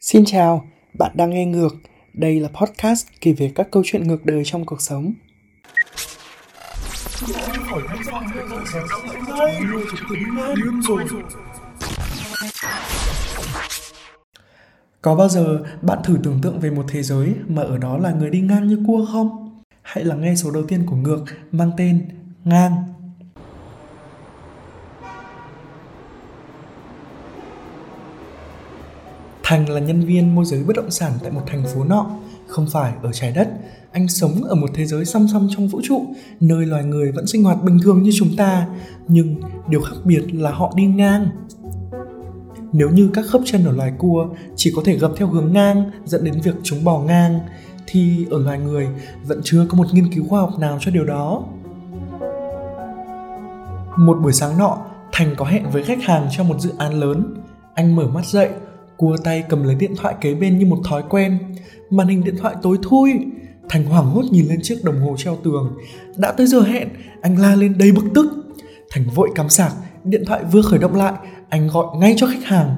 Xin chào, bạn đang nghe Ngược. Đây là podcast kể về các câu chuyện ngược đời trong cuộc sống. Có bao giờ bạn thử tưởng tượng về một thế giới mà ở đó là người đi ngang như cua không? Hãy lắng nghe số đầu tiên của Ngược mang tên Ngang Thành là nhân viên môi giới bất động sản tại một thành phố nọ, không phải ở trái đất. Anh sống ở một thế giới song song trong vũ trụ, nơi loài người vẫn sinh hoạt bình thường như chúng ta, nhưng điều khác biệt là họ đi ngang. Nếu như các khớp chân ở loài cua chỉ có thể gập theo hướng ngang dẫn đến việc chúng bò ngang, thì ở loài người vẫn chưa có một nghiên cứu khoa học nào cho điều đó. Một buổi sáng nọ, Thành có hẹn với khách hàng cho một dự án lớn. Anh mở mắt dậy, Cua tay cầm lấy điện thoại kế bên như một thói quen. Màn hình điện thoại tối thui. Thành hoảng hốt nhìn lên chiếc đồng hồ treo tường. Đã tới giờ hẹn Anh la lên đầy bực tức. Thành vội cắm sạc Điện thoại vừa khởi động lại Anh gọi ngay cho khách hàng.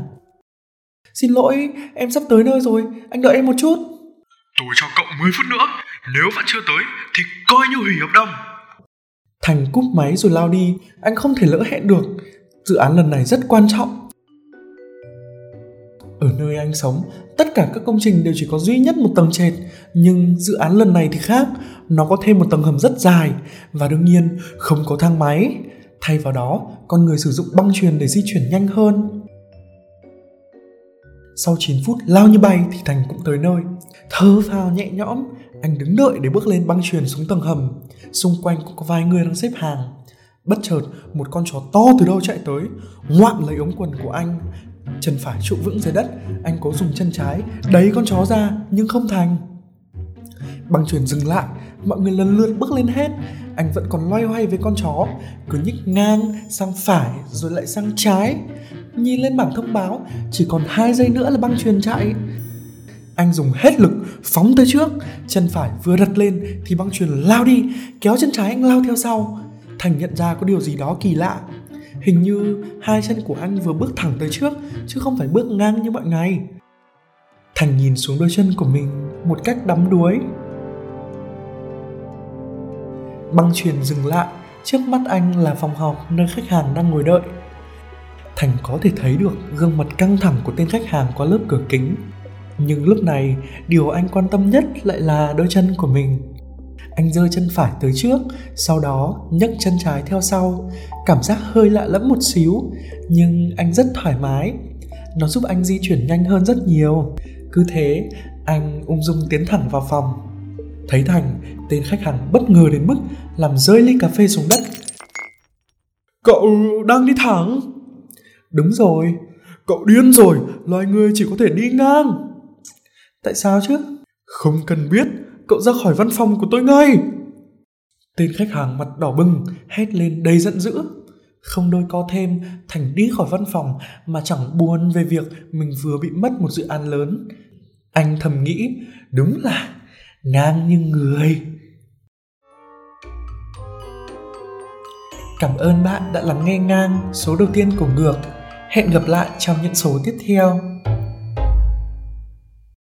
Xin lỗi, em sắp tới nơi rồi Anh đợi em một chút. Tôi cho cậu 10 phút nữa Nếu vẫn chưa tới thì coi như hủy hợp đồng. Thành cúp máy rồi lao đi Anh không thể lỡ hẹn được. Dự án lần này rất quan trọng nơi anh sống, tất cả các công trình đều chỉ có duy nhất một tầng trệt, nhưng dự án lần này thì khác, nó có thêm một tầng hầm rất dài và đương nhiên không có thang máy. Thay vào đó, con người sử dụng băng truyền để di chuyển nhanh hơn. Sau 9 phút lao như bay thì Thành cũng tới nơi. Thơ phào nhẹ nhõm, anh đứng đợi để bước lên băng truyền xuống tầng hầm. Xung quanh cũng có vài người đang xếp hàng. Bất chợt, một con chó to từ đâu chạy tới, ngoạm lấy ống quần của anh, chân phải trụ vững dưới đất, anh cố dùng chân trái, đẩy con chó ra, nhưng không thành. Băng chuyển dừng lại, mọi người lần lượt bước lên hết. Anh vẫn còn loay hoay với con chó, cứ nhích ngang sang phải rồi lại sang trái. Nhìn lên bảng thông báo, chỉ còn hai giây nữa là băng truyền chạy. Anh dùng hết lực phóng tới trước, chân phải vừa đặt lên thì băng truyền lao đi, kéo chân trái anh lao theo sau. Thành nhận ra có điều gì đó kỳ lạ. Hình như hai chân của anh vừa bước thẳng tới trước chứ không phải bước ngang như mọi ngày. Thành nhìn xuống đôi chân của mình một cách đắm đuối. Băng truyền dừng lại, trước mắt anh là phòng họp nơi khách hàng đang ngồi đợi. Thành có thể thấy được gương mặt căng thẳng của tên khách hàng qua lớp cửa kính. Nhưng lúc này, điều anh quan tâm nhất lại là đôi chân của mình anh giơ chân phải tới trước sau đó nhấc chân trái theo sau. Cảm giác hơi lạ lẫm một xíu nhưng anh rất thoải mái. Nó giúp anh di chuyển nhanh hơn rất nhiều. Cứ thế anh ung dung tiến thẳng vào phòng. Thấy thành tên khách hàng bất ngờ đến mức làm rơi ly cà phê xuống đất. Cậu đang đi thẳng. Đúng rồi. Cậu điên rồi loài người chỉ có thể đi ngang. Tại sao chứ? Không cần biết cậu ra khỏi văn phòng của tôi ngay. Tên khách hàng mặt đỏ bừng hét lên đầy giận dữ. Không đôi co thêm, thành đi khỏi văn phòng mà chẳng buồn về việc mình vừa bị mất một dự án lớn. Anh thầm nghĩ, đúng là ngang như người. Cảm ơn bạn đã lắng nghe ngang số đầu tiên của ngược. Hẹn gặp lại trong những số tiếp theo.